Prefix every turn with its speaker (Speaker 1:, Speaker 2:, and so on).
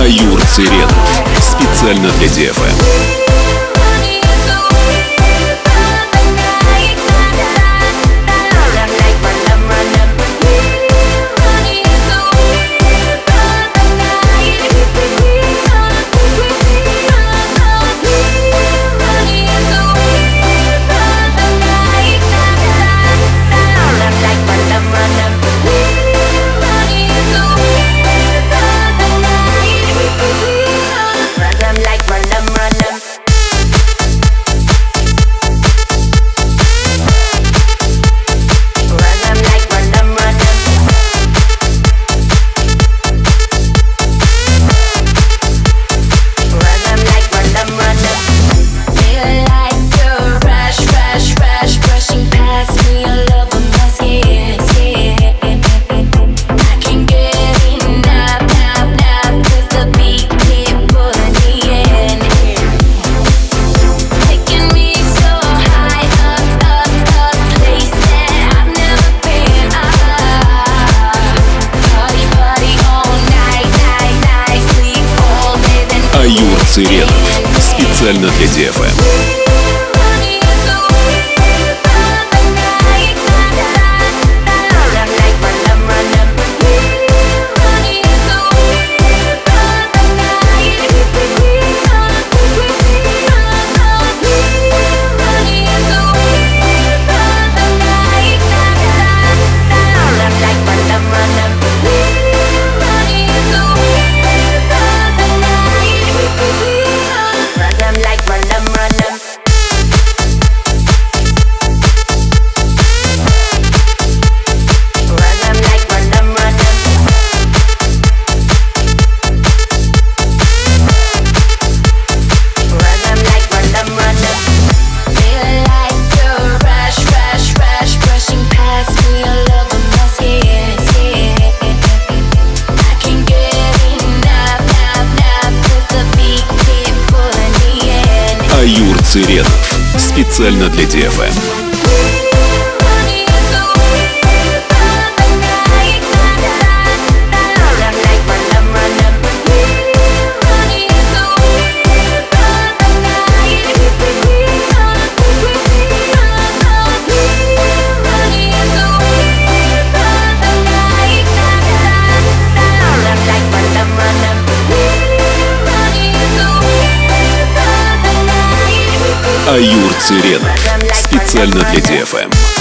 Speaker 1: Аюр Цирен. Специально для ДФМ. Аюр Цыренов. Специально для DFM. Аюр Цыренов. Специально для DFM. Аюр Цыренов. Специально для DFM.